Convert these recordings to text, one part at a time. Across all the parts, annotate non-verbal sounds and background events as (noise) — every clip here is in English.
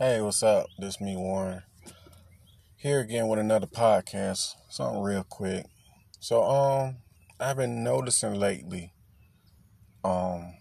Hey, what's up? This me Warren. Here again with another podcast. Something real quick. So um I've been noticing lately um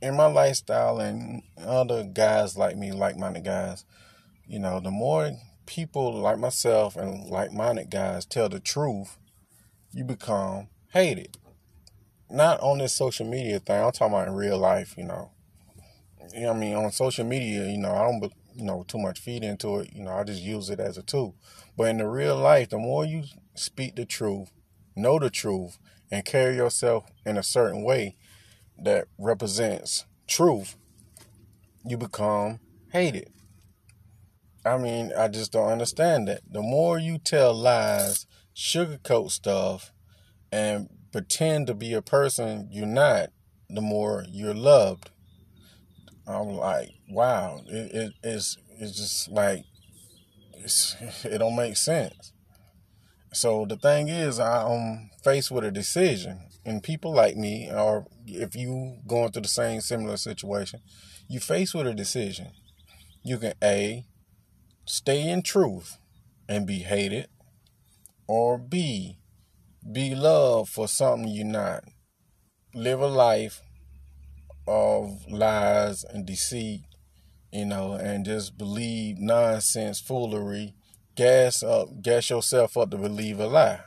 in my lifestyle and other guys like me, like minded guys, you know, the more people like myself and like minded guys tell the truth, you become hated. Not on this social media thing, I'm talking about in real life, you know you know I mean, on social media, you know, I don't, you know, too much feed into it. You know, I just use it as a tool. But in the real life, the more you speak the truth, know the truth, and carry yourself in a certain way that represents truth, you become hated. I mean, I just don't understand that. The more you tell lies, sugarcoat stuff, and pretend to be a person you're not, the more you're loved. I'm like, wow, it, it it's it's just like it's, (laughs) it don't make sense. So the thing is, I'm faced with a decision, and people like me, or if you going through the same similar situation, you face with a decision. You can a stay in truth and be hated, or b be loved for something you're not. Live a life of lies and deceit, you know, and just believe nonsense, foolery, gas up, gas yourself up to believe a lie.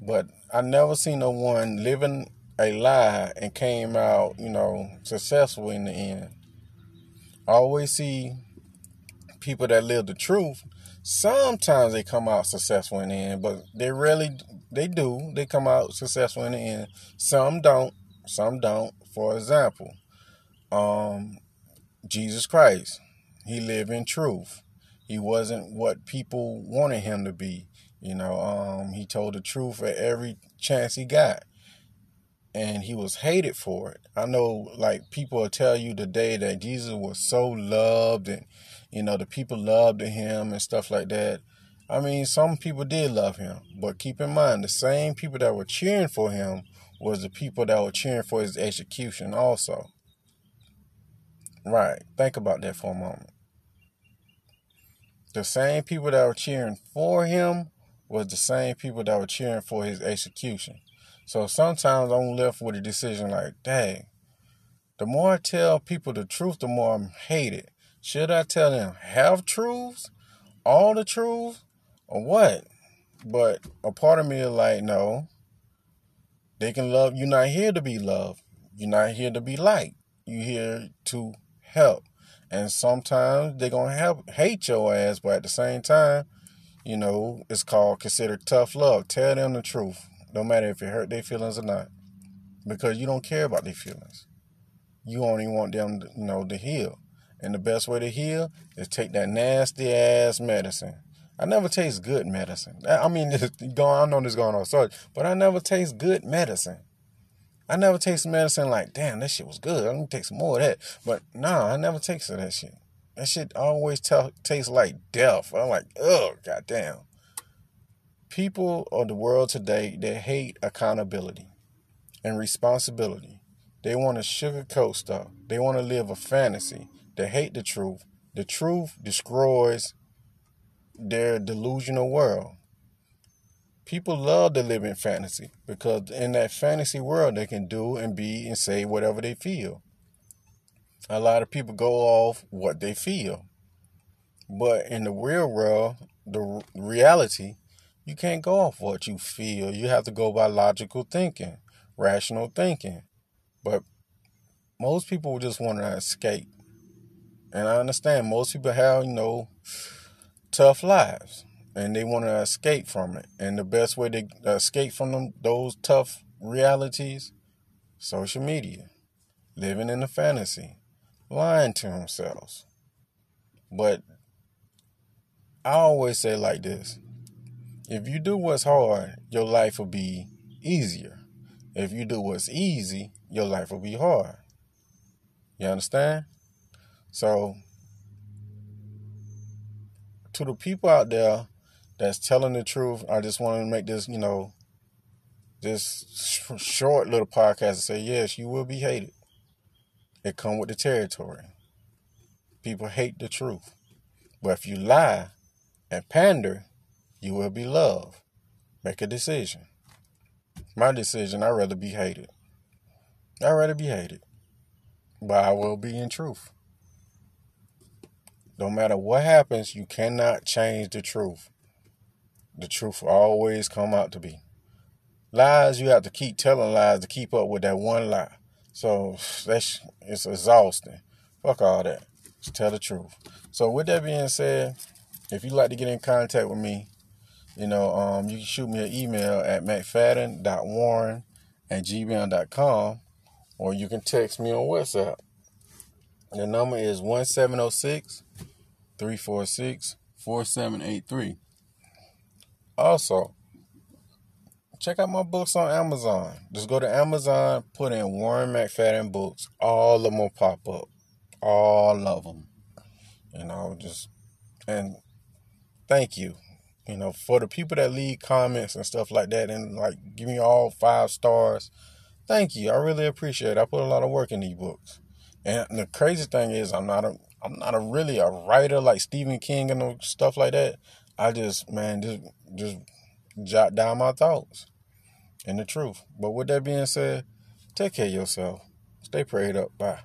But I never seen no one living a lie and came out, you know, successful in the end. I always see people that live the truth. Sometimes they come out successful in the end, but they really they do. They come out successful in the end. Some don't. Some don't. For example, um, Jesus Christ, he lived in truth. He wasn't what people wanted him to be. You know, um, he told the truth at every chance he got. And he was hated for it. I know, like, people will tell you today that Jesus was so loved and, you know, the people loved him and stuff like that. I mean, some people did love him. But keep in mind, the same people that were cheering for him was the people that were cheering for his execution also. Right. Think about that for a moment. The same people that were cheering for him was the same people that were cheering for his execution. So sometimes I'm left with a decision like, dang, the more I tell people the truth, the more I'm hated. Should I tell them half truths, all the truth, or what? But a part of me is like, no, they can love. You're not here to be loved. You're not here to be liked. You're here to help. And sometimes they're gonna help hate your ass, but at the same time, you know, it's called considered tough love. Tell them the truth. No matter if it hurt their feelings or not. Because you don't care about their feelings. You only want them to, you know, to heal. And the best way to heal is take that nasty ass medicine I never taste good medicine. I mean, (laughs) going, I know this going on, sorry, but I never taste good medicine. I never taste medicine like, damn, that shit was good. I'm gonna take some more of that. But nah, I never tasted that shit. That shit always t- tastes like death. I'm like, oh, goddamn. People of the world today, they hate accountability and responsibility. They want to sugarcoat stuff. They want to live a fantasy. They hate the truth. The truth destroys their delusional world. People love to live in fantasy because in that fantasy world they can do and be and say whatever they feel. A lot of people go off what they feel. But in the real world, the reality, you can't go off what you feel. You have to go by logical thinking, rational thinking. But most people just want to escape. And I understand most people have, you know, tough lives and they want to escape from it. And the best way to escape from them, those tough realities, social media, living in a fantasy, lying to themselves. But I always say like this if you do what's hard, your life will be easier. If you do what's easy, your life will be hard. You understand? So, to the people out there that's telling the truth, I just want to make this, you know, this short little podcast and say, yes, you will be hated. It come with the territory. People hate the truth. But if you lie and pander, you will be loved. Make a decision. My decision, I'd rather be hated. I'd rather be hated. But I will be in truth. No matter what happens, you cannot change the truth. The truth will always come out to be. Lies, you have to keep telling lies to keep up with that one lie. So (sighs) that's it's exhausting. Fuck all that. Just tell the truth. So with that being said, if you'd like to get in contact with me, you know, um, you can shoot me an email at mcfadden.warren at gmail.com or you can text me on WhatsApp. The number is 1706 346 4783. Also, check out my books on Amazon. Just go to Amazon, put in Warren McFadden books. All of them will pop up. All of them. And I'll just, and thank you you know, for the people that leave comments and stuff like that and like give me all five stars, thank you. I really appreciate it. I put a lot of work in these books. And the crazy thing is I'm not a I'm not a really a writer like Stephen King and stuff like that. I just man just just jot down my thoughts and the truth. But with that being said, take care of yourself. Stay prayed up. Bye.